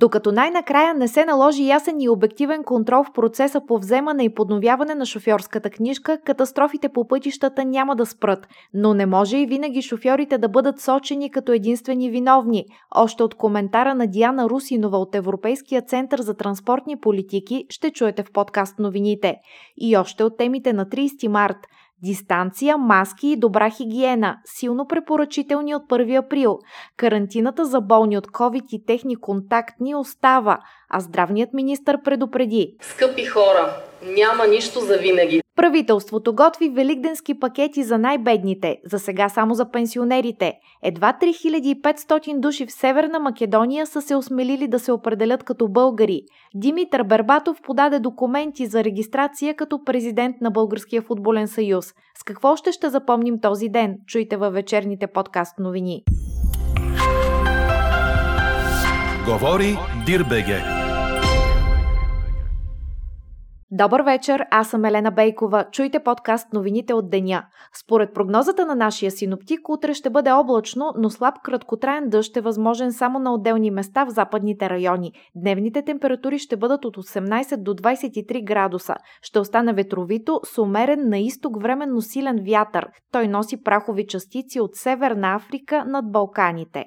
Докато най-накрая не се наложи ясен и обективен контрол в процеса по вземане и подновяване на шофьорската книжка, катастрофите по пътищата няма да спрат. Но не може и винаги шофьорите да бъдат сочени като единствени виновни. Още от коментара на Диана Русинова от Европейския център за транспортни политики ще чуете в подкаст новините. И още от темите на 30 март – Дистанция, маски и добра хигиена, силно препоръчителни от 1 април. Карантината за болни от COVID и техни контактни остава, а здравният министр предупреди. Скъпи хора, няма нищо за винаги. Правителството готви великденски пакети за най-бедните, за сега само за пенсионерите. Едва 3500 души в Северна Македония са се осмелили да се определят като българи. Димитър Бербатов подаде документи за регистрация като президент на Българския футболен съюз. С какво ще ще запомним този ден? Чуйте във вечерните подкаст новини. Говори Дирбеге. Добър вечер, аз съм Елена Бейкова. Чуйте подкаст новините от деня. Според прогнозата на нашия синоптик, утре ще бъде облачно, но слаб краткотраен дъжд е възможен само на отделни места в западните райони. Дневните температури ще бъдат от 18 до 23 градуса. Ще остане ветровито с умерен на изток временно силен вятър. Той носи прахови частици от Северна Африка над Балканите.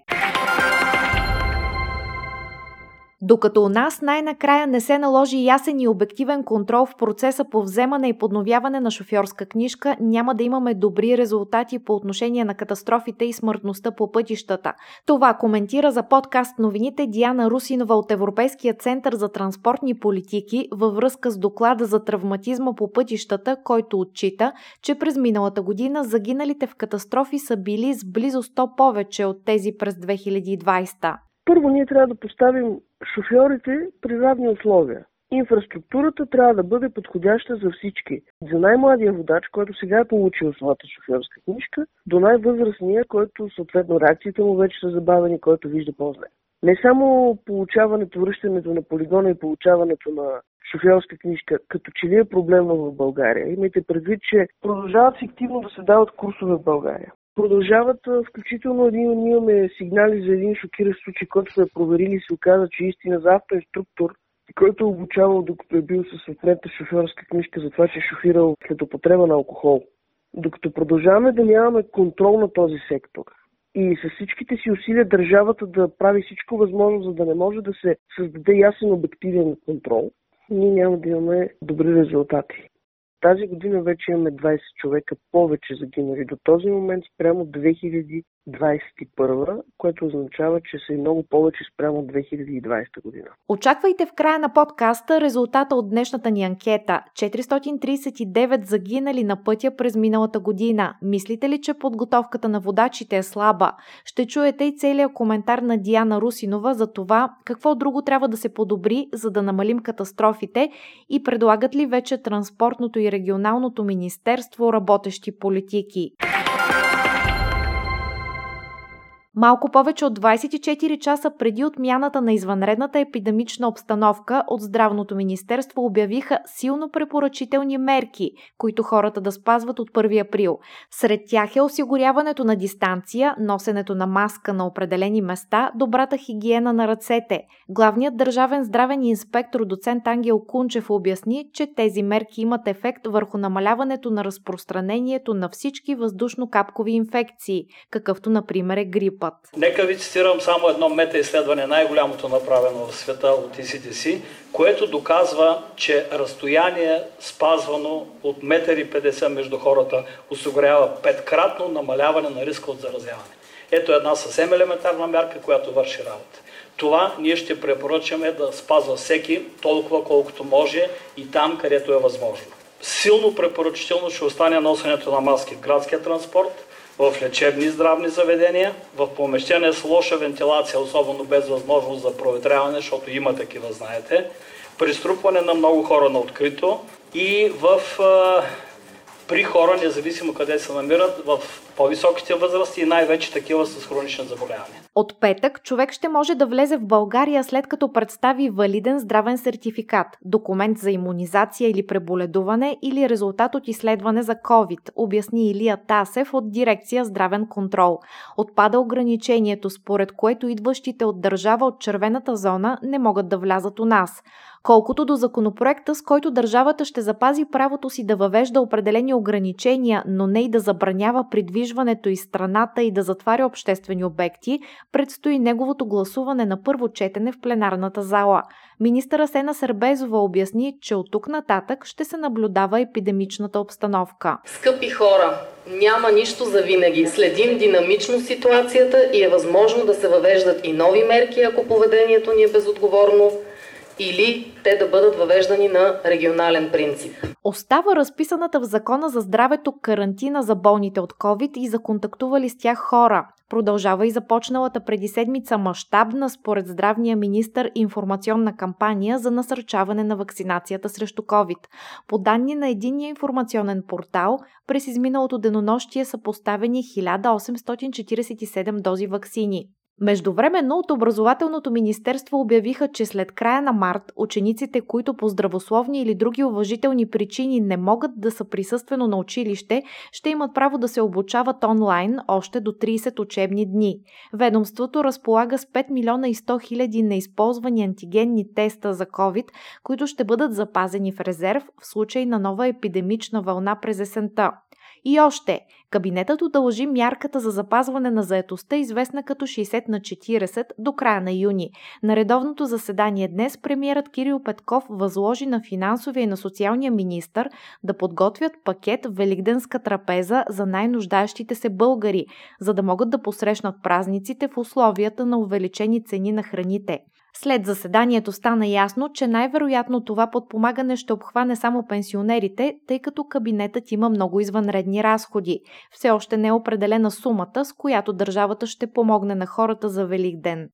Докато у нас най-накрая не се наложи ясен и обективен контрол в процеса по вземане и подновяване на шофьорска книжка, няма да имаме добри резултати по отношение на катастрофите и смъртността по пътищата. Това коментира за подкаст новините Диана Русинова от Европейския център за транспортни политики във връзка с доклада за травматизма по пътищата, който отчита, че през миналата година загиналите в катастрофи са били с близо 100 повече от тези през 2020. Първо ние трябва да поставим шофьорите при равни условия. Инфраструктурата трябва да бъде подходяща за всички. За най-младия водач, който сега е получил своята шофьорска книжка, до най-възрастния, който съответно реакциите му вече са забавени, който вижда по-зле. Не само получаването, връщането на полигона и получаването на шофьорска книжка, като че ли е проблема в България. Имайте предвид, че продължават фиктивно да се дават курсове в България продължават, включително ние имаме сигнали за един шокиращ случай, който сме проверили и се оказа, че истина за автоинструктор, който е обучавал докато е бил със съответната шофьорска книжка за това, че е шофирал след употреба на алкохол. Докато продължаваме да нямаме контрол на този сектор и с всичките си усилия държавата да прави всичко възможно, за да не може да се създаде ясен обективен контрол, ние няма да имаме добри резултати. Тази година вече имаме 20 човека повече загинали. До този момент спрямо 2021, което означава, че са и много повече спрямо 2020 година. Очаквайте в края на подкаста резултата от днешната ни анкета. 439 загинали на пътя през миналата година. Мислите ли, че подготовката на водачите е слаба? Ще чуете и целият коментар на Диана Русинова за това какво друго трябва да се подобри, за да намалим катастрофите и предлагат ли вече транспортното и регионалното министерство работещи политики. Малко повече от 24 часа преди отмяната на извънредната епидемична обстановка от Здравното министерство обявиха силно препоръчителни мерки, които хората да спазват от 1 април. Сред тях е осигуряването на дистанция, носенето на маска на определени места, добрата хигиена на ръцете. Главният държавен здравен инспектор доцент Ангел Кунчев обясни, че тези мерки имат ефект върху намаляването на разпространението на всички въздушно-капкови инфекции, какъвто например е грип път. Нека ви цитирам само едно мета-изследване, най-голямото направено в света от ECDC, което доказва, че разстояние спазвано от метър и 50 между хората осигурява петкратно намаляване на риска от заразяване. Ето една съвсем елементарна мярка, която върши работа. Това ние ще препоръчаме да спазва всеки толкова колкото може и там, където е възможно. Силно препоръчително ще остане носенето на маски в градския транспорт, в лечебни здравни заведения, в помещения с лоша вентилация, особено без възможност за проветряване, защото има такива, знаете, приструпване на много хора на открито и в, при хора, независимо къде се намират, в по-високите възрасти и най-вече такива с хронични заболявания. От петък човек ще може да влезе в България след като представи валиден здравен сертификат, документ за иммунизация или преболедуване или резултат от изследване за COVID, обясни Илия Тасев от дирекция Здравен контрол. Отпада ограничението, според което идващите от държава от червената зона не могат да влязат у нас. Колкото до законопроекта, с който държавата ще запази правото си да въвежда определени ограничения, но не и да забранява придвижването из страната и да затваря обществени обекти, предстои неговото гласуване на първо четене в пленарната зала. Министъра Сена Сербезова обясни, че от тук нататък ще се наблюдава епидемичната обстановка. Скъпи хора, няма нищо за винаги. Следим динамично ситуацията и е възможно да се въвеждат и нови мерки, ако поведението ни е безотговорно или те да бъдат въвеждани на регионален принцип. Остава разписаната в Закона за здравето карантина за болните от COVID и за контактували с тях хора. Продължава и започналата преди седмица мащабна, според здравния министр, информационна кампания за насърчаване на вакцинацията срещу COVID. По данни на единния информационен портал, през изминалото денонощие са поставени 1847 дози вакцини. Междувременно от Образователното министерство обявиха, че след края на март учениците, които по здравословни или други уважителни причини не могат да са присъствено на училище, ще имат право да се обучават онлайн още до 30 учебни дни. Ведомството разполага с 5 милиона и 100 хиляди неизползвани антигенни теста за COVID, които ще бъдат запазени в резерв в случай на нова епидемична вълна през есента. И още, кабинетът удължи мярката за запазване на заетостта, известна като 60 на 40, до края на юни. На редовното заседание днес премиерът Кирил Петков възложи на финансовия и на социалния министр да подготвят пакет Великденска трапеза за най-нуждаещите се българи, за да могат да посрещнат празниците в условията на увеличени цени на храните. След заседанието стана ясно, че най-вероятно това подпомагане ще обхване само пенсионерите, тъй като кабинетът има много извънредни разходи. Все още не е определена сумата, с която държавата ще помогне на хората за Велик ден.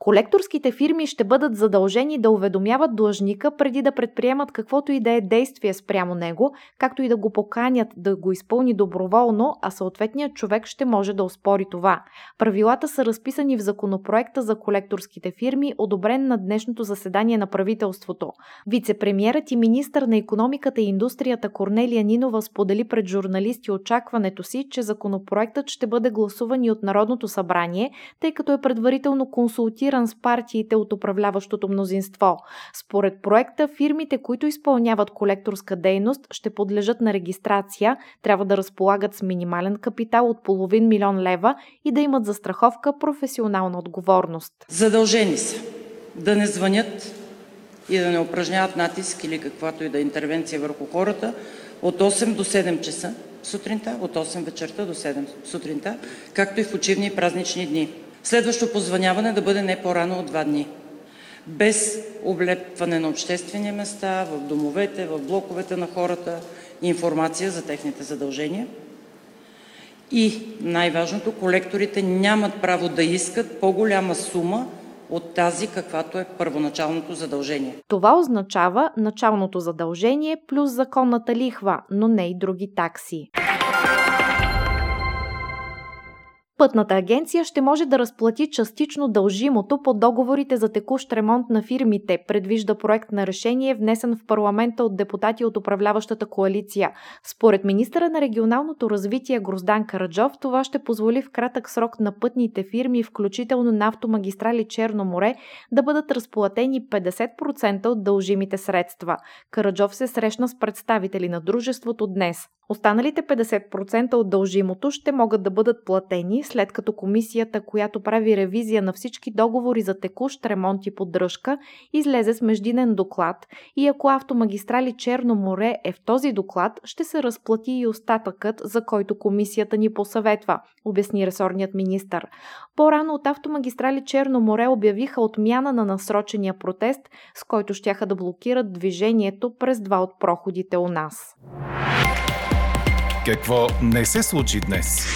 Колекторските фирми ще бъдат задължени да уведомяват длъжника преди да предприемат каквото и да е действие спрямо него, както и да го поканят да го изпълни доброволно, а съответният човек ще може да оспори това. Правилата са разписани в законопроекта за колекторските фирми, одобрен на днешното заседание на правителството. Вицепремьерът и министър на економиката и индустрията Корнелия Нинова сподели пред журналисти очакването си, че законопроектът ще бъде гласуван и от Народното събрание, тъй като е предварително консултиран консултиран с партиите от управляващото мнозинство. Според проекта, фирмите, които изпълняват колекторска дейност, ще подлежат на регистрация, трябва да разполагат с минимален капитал от половин милион лева и да имат застраховка професионална отговорност. Задължени са да не звънят и да не упражняват натиск или каквато и да е интервенция върху хората от 8 до 7 часа сутринта, от 8 вечерта до 7 сутринта, както и в учебни и празнични дни. Следващо позвъняване да бъде не по-рано от два дни, без облепване на обществени места, в домовете, в блоковете на хората, информация за техните задължения. И най-важното, колекторите нямат право да искат по-голяма сума от тази, каквато е първоначалното задължение. Това означава началното задължение плюс законната лихва, но не и други такси. Пътната агенция ще може да разплати частично дължимото по договорите за текущ ремонт на фирмите, предвижда проект на решение, внесен в парламента от депутати от управляващата коалиция. Според министъра на регионалното развитие Гроздан Караджов, това ще позволи в кратък срок на пътните фирми, включително на автомагистрали Черно море, да бъдат разплатени 50% от дължимите средства. Караджов се срещна с представители на дружеството днес. Останалите 50% от дължимото ще могат да бъдат платени след като комисията, която прави ревизия на всички договори за текущ ремонт и поддръжка, излезе с междинен доклад и ако автомагистрали Черно море е в този доклад, ще се разплати и остатъкът, за който комисията ни посъветва, обясни ресорният министр. По-рано от автомагистрали Черно море обявиха отмяна на насрочения протест, с който щяха да блокират движението през два от проходите у нас. Какво не се случи днес?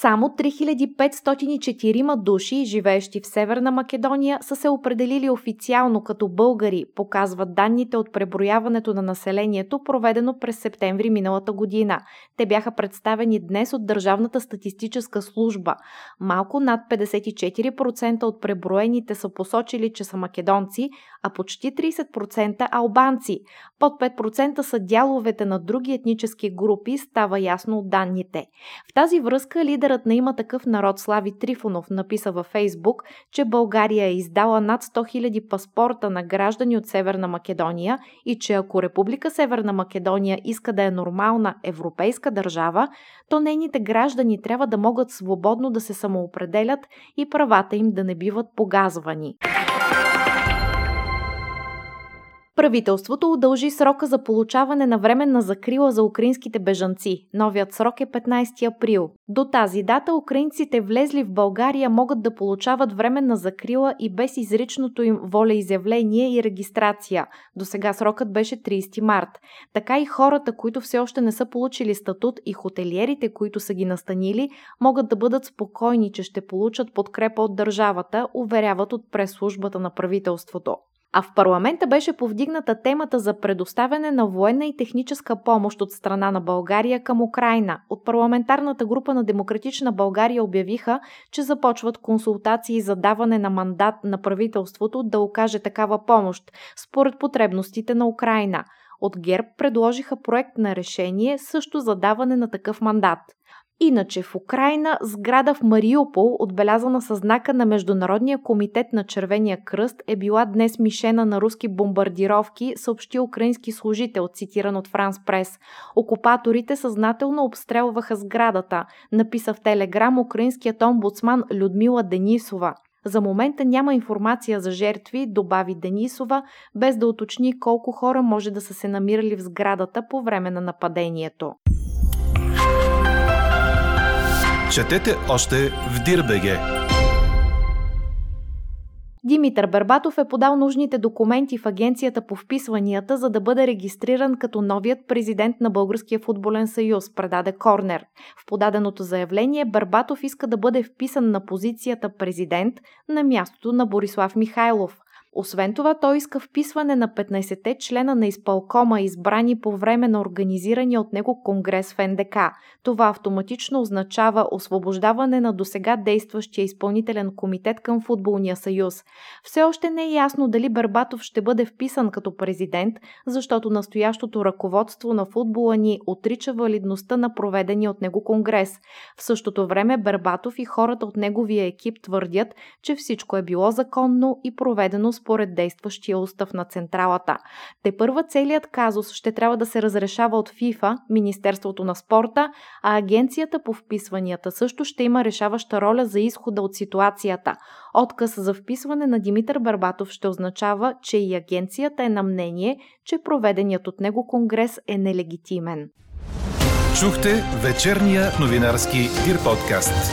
Само 3504 души, живеещи в Северна Македония, са се определили официално като българи, показват данните от преброяването на населението, проведено през септември миналата година. Те бяха представени днес от Държавната статистическа служба. Малко над 54% от преброените са посочили, че са македонци, а почти 30% албанци. Под 5% са дяловете на други етнически групи, става ясно от данните. В тази връзка лидерът на има такъв народ Слави Трифонов написа във Фейсбук, че България е издала над 100 000 паспорта на граждани от Северна Македония и че ако Република Северна Македония иска да е нормална европейска държава, то нейните граждани трябва да могат свободно да се самоопределят и правата им да не биват погазвани. Правителството удължи срока за получаване на временна закрила за украинските бежанци. Новият срок е 15 април. До тази дата украинците влезли в България могат да получават временна закрила и без изричното им волеизявление и регистрация. До сега срокът беше 30 март. Така и хората, които все още не са получили статут и хотелиерите, които са ги настанили, могат да бъдат спокойни, че ще получат подкрепа от държавата, уверяват от прес-службата на правителството. А в парламента беше повдигната темата за предоставяне на военна и техническа помощ от страна на България към Украина. От парламентарната група на Демократична България обявиха, че започват консултации за даване на мандат на правителството да окаже такава помощ, според потребностите на Украина. От ГЕРБ предложиха проект на решение също за даване на такъв мандат. Иначе в Украина сграда в Мариупол, отбелязана със знака на Международния комитет на Червения кръст, е била днес мишена на руски бомбардировки, съобщи украински служител, цитиран от Франс Прес. Окупаторите съзнателно обстрелваха сградата, написа в Телеграм украинският омбудсман Людмила Денисова. За момента няма информация за жертви, добави Денисова, без да уточни колко хора може да са се намирали в сградата по време на нападението. Четете още в Дирбеге. Димитър Бербатов е подал нужните документи в Агенцията по вписванията, за да бъде регистриран като новият президент на Българския футболен съюз, предаде Корнер. В подаденото заявление Бербатов иска да бъде вписан на позицията президент на мястото на Борислав Михайлов. Освен това, той иска вписване на 15-те члена на изпълкома, избрани по време на организирания от него конгрес в НДК. Това автоматично означава освобождаване на досега действащия изпълнителен комитет към Футболния съюз. Все още не е ясно дали Бербатов ще бъде вписан като президент, защото настоящото ръководство на футбола ни отрича валидността на проведения от него конгрес. В същото време Бербатов и хората от неговия екип твърдят, че всичко е било законно и проведено с според действащия устав на Централата. Те първа целият казус ще трябва да се разрешава от ФИФА, Министерството на спорта, а Агенцията по вписванията също ще има решаваща роля за изхода от ситуацията. Отказ за вписване на Димитър Барбатов ще означава, че и агенцията е на мнение, че проведеният от него конгрес е нелегитимен. Чухте вечерния новинарски Дир подкаст.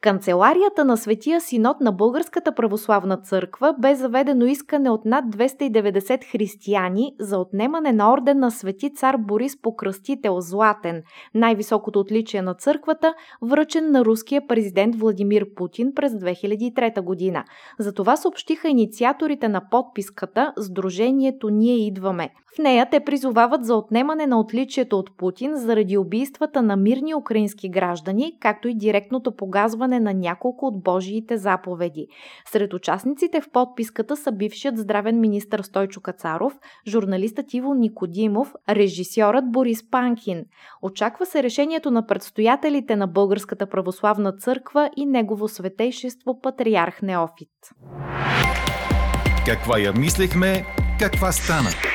Канцеларията на Светия Синод на Българската православна църква бе заведено искане от над 290 християни за отнемане на орден на Свети цар Борис Покръстител Златен, най-високото отличие на църквата, връчен на руския президент Владимир Путин през 2003 година. За това съобщиха инициаторите на подписката Сдружението Ние идваме. В нея те призовават за отнемане на отличието от Путин заради убийствата на мирни украински граждани, както и директното погазване на няколко от Божиите заповеди. Сред участниците в подписката са бившият здравен министр Стойчо Кацаров, журналистът Иво Никодимов, режисьорът Борис Панкин. Очаква се решението на предстоятелите на Българската православна църква и негово светейшество Патриарх Неофит. Каква я мислехме, каква стана?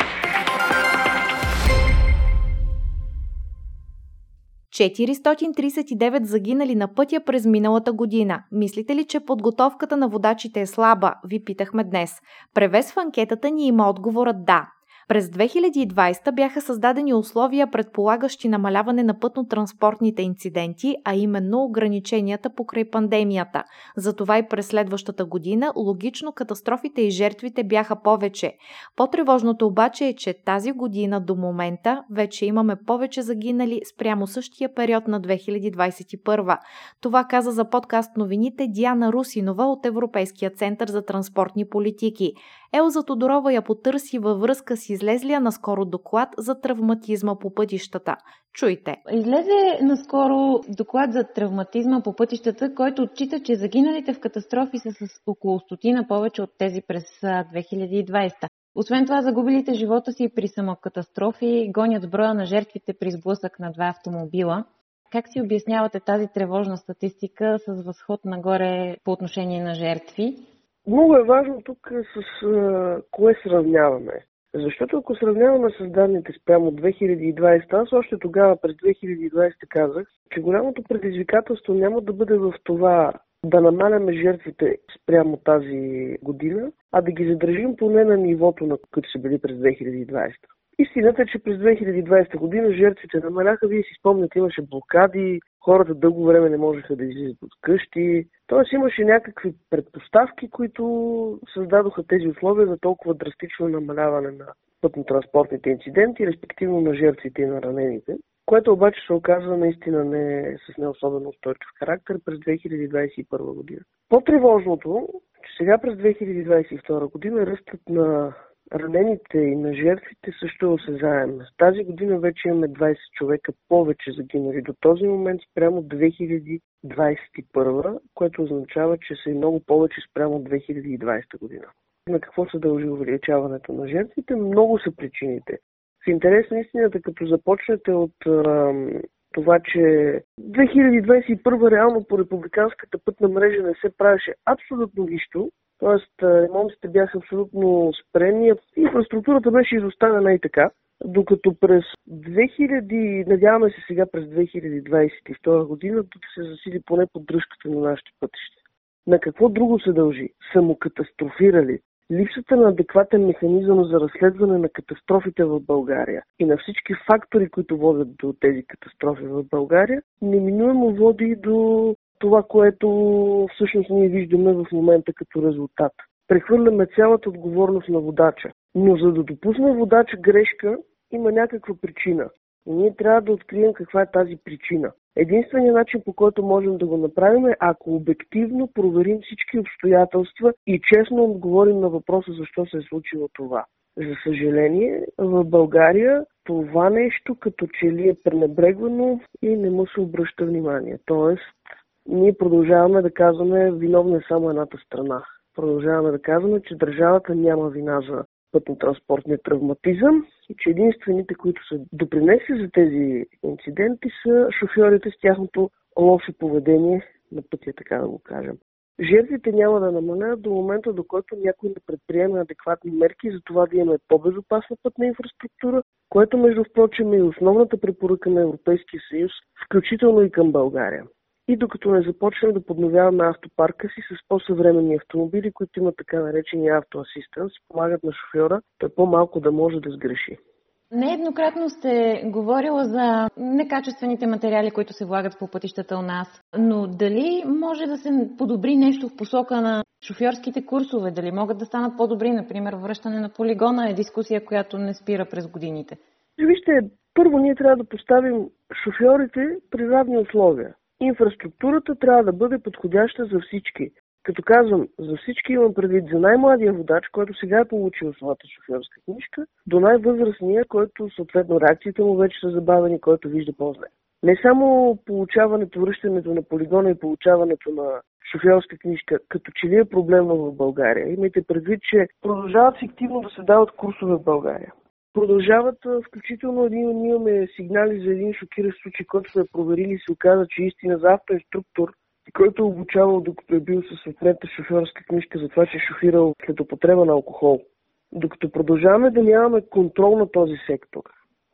439 загинали на пътя през миналата година. Мислите ли, че подготовката на водачите е слаба? Ви питахме днес. Превес в анкетата ни има отговорът да. През 2020 бяха създадени условия, предполагащи намаляване на пътно-транспортните инциденти, а именно ограниченията покрай пандемията. Затова и през следващата година логично катастрофите и жертвите бяха повече. По-тревожното обаче е, че тази година до момента вече имаме повече загинали спрямо същия период на 2021. Това каза за подкаст новините Диана Русинова от Европейския център за транспортни политики. Елза Тодорова я потърси във връзка с излезлия наскоро доклад за травматизма по пътищата. Чуйте. Излезе наскоро доклад за травматизма по пътищата, който отчита, че загиналите в катастрофи са с около стотина повече от тези през 2020. Освен това, загубилите живота си при самокатастрофи гонят броя на жертвите при сблъсък на два автомобила. Как си обяснявате тази тревожна статистика с възход нагоре по отношение на жертви? Много е важно тук с а, кое сравняваме. Защото ако сравняваме с данните спрямо 2020, аз още тогава през 2020 казах, че голямото предизвикателство няма да бъде в това да намаляме жертвите спрямо тази година, а да ги задържим поне на нивото, на които са били през 2020. Истината е, че през 2020 година жертвите намаляха. Вие си спомняте, имаше блокади, хората дълго време не можеха да излизат от къщи. Тоест имаше някакви предпоставки, които създадоха тези условия за толкова драстично намаляване на пътно-транспортните инциденти, респективно на жертвите и на ранените, което обаче се оказва наистина не с не особено устойчив характер през 2021 година. По-тревожното, че сега през 2022 година ръстът на ранените и на жертвите също е осезаем. Тази година вече имаме 20 човека повече загинали до този момент спрямо 2021, което означава, че са и много повече спрямо 2020 година. На какво се дължи увеличаването на жертвите? Много са причините. В интерес на истината, като започнете от това, че 2021 реално по републиканската пътна мрежа не се правеше абсолютно нищо, Тоест, ремонтите бяха абсолютно спрени. Инфраструктурата беше изоставена и така. Докато през 2000, надяваме се сега през 2022 година, тук се засили поне поддръжката на нашите пътища. На какво друго се дължи? Самокатастрофирали. Липсата на адекватен механизъм за разследване на катастрофите в България и на всички фактори, които водят до тези катастрофи в България, неминуемо води до това, което всъщност ние виждаме в момента като резултат. Прехвърляме цялата отговорност на водача. Но за да допусне водача грешка, има някаква причина. И ние трябва да открием каква е тази причина. Единственият начин по който можем да го направим е ако обективно проверим всички обстоятелства и честно отговорим на въпроса защо се е случило това. За съжаление, в България това нещо като че ли е пренебрегвано и не му се обръща внимание. Тоест, ние продължаваме да казваме виновна е само едната страна. Продължаваме да казваме, че държавата няма вина за пътно-транспортния травматизъм и че единствените, които са допринесли за тези инциденти са шофьорите с тяхното лошо поведение на пътя, така да го кажем. Жертвите няма да намалят до момента, до който някой не предприеме адекватни мерки за това да имаме по-безопасна пътна инфраструктура, което между впрочем е и основната препоръка на Европейския съюз, включително и към България и докато не започнем да подновяваме автопарка си с по-съвременни автомобили, които имат така наречения автоасистенс, помагат на шофьора той по-малко да може да сгреши. Нееднократно сте говорила за некачествените материали, които се влагат по пътищата у нас, но дали може да се подобри нещо в посока на шофьорските курсове? Дали могат да станат по-добри, например, връщане на полигона е дискусия, която не спира през годините? Вижте, първо ние трябва да поставим шофьорите при равни условия инфраструктурата трябва да бъде подходяща за всички. Като казвам за всички, имам предвид за най-младия водач, който сега е получил своята шофьорска книжка, до най-възрастния, който съответно реакциите му вече са забавени, който вижда по-зле. Не само получаването, връщането на полигона и получаването на шофьорска книжка, като че ли е проблемно в България. Имайте предвид, че продължават фиктивно да се дават курсове в България. Продължават, включително един, ние имаме сигнали за един шокиращ случай, който сме проверили и се оказа, че истина за автоинструктор, който е обучавал докато е бил със съответната шофьорска книжка за това, че е шофирал след употреба на алкохол. Докато продължаваме да нямаме контрол на този сектор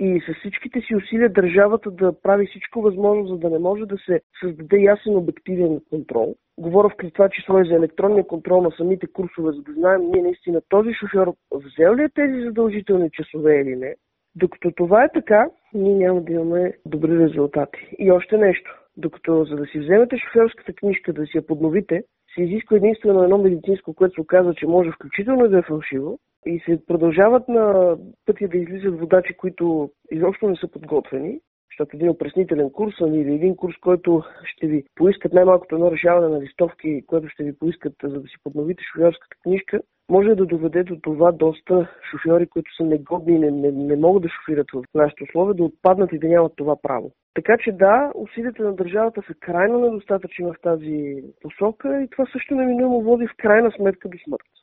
и с всичките си усилия държавата да прави всичко възможно, за да не може да се създаде ясен обективен контрол. Говоря в това число и за електронния контрол на самите курсове, за да знаем ние наистина този шофьор взел ли е тези задължителни часове или не. Докато това е така, ние няма да имаме добри резултати. И още нещо. Докато за да си вземете шофьорската книжка, да си я подновите, се изисква единствено едно медицинско, което се оказва, че може включително да е фалшиво, и се продължават на пътя да излизат водачи, които изобщо не са подготвени, защото един опреснителен курс или един курс, който ще ви поискат най-малкото едно решаване на листовки, което ще ви поискат за да си подновите шофьорската книжка, може да доведе до това доста шофьори, които са негодни и не, не, не могат да шофират в нашите условия, да отпаднат и да нямат това право. Така че да, усилията на държавата са крайно недостатъчни в тази посока и това също неминуемо води в крайна сметка до смърт.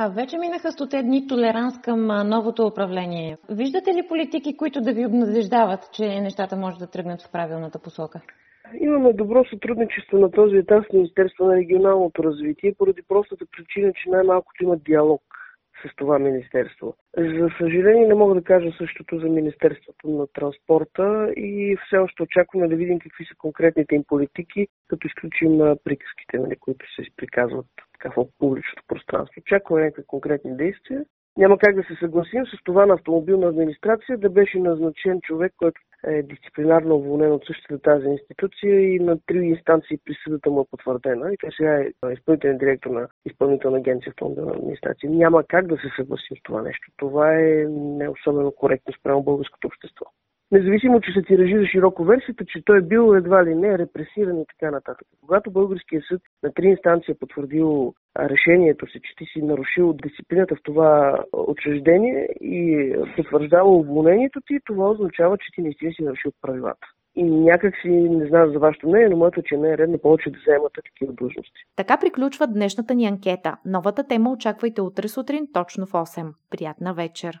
А вече минаха стоте дни толеранс към новото управление. Виждате ли политики, които да ви обнадеждават, че нещата може да тръгнат в правилната посока? Имаме добро сътрудничество на този етап с Министерство на регионалното развитие, поради простата причина, че най-малкото има диалог с това министерство. За съжаление не мога да кажа същото за Министерството на транспорта и все още очакваме да видим какви са конкретните им политики, като изключим приказките, нали, които се приказват така, в публичното пространство. Очакваме някакви конкретни действия. Няма как да се съгласим с това на автомобилна администрация да беше назначен човек, който е дисциплинарно уволнен от същата тази институция и на три инстанции присъдата му е потвърдена. И той сега е изпълнителен директор на изпълнителна агенция автомобилна администрация. Няма как да се съгласим с това нещо. Това е не особено коректно спрямо българското общество. Независимо, че се тиражира широко версията, че той е бил едва ли не репресиран и така нататък. Когато българският съд на три инстанции е потвърдил решението си, че ти си нарушил дисциплината в това учреждение и потвърждава уволнението ти, това означава, че ти наистина си нарушил правилата. И някак си не знам за вашето мнение, но моето, че не е редно повече да заемате такива длъжности. Така приключва днешната ни анкета. Новата тема очаквайте утре сутрин точно в 8. Приятна вечер!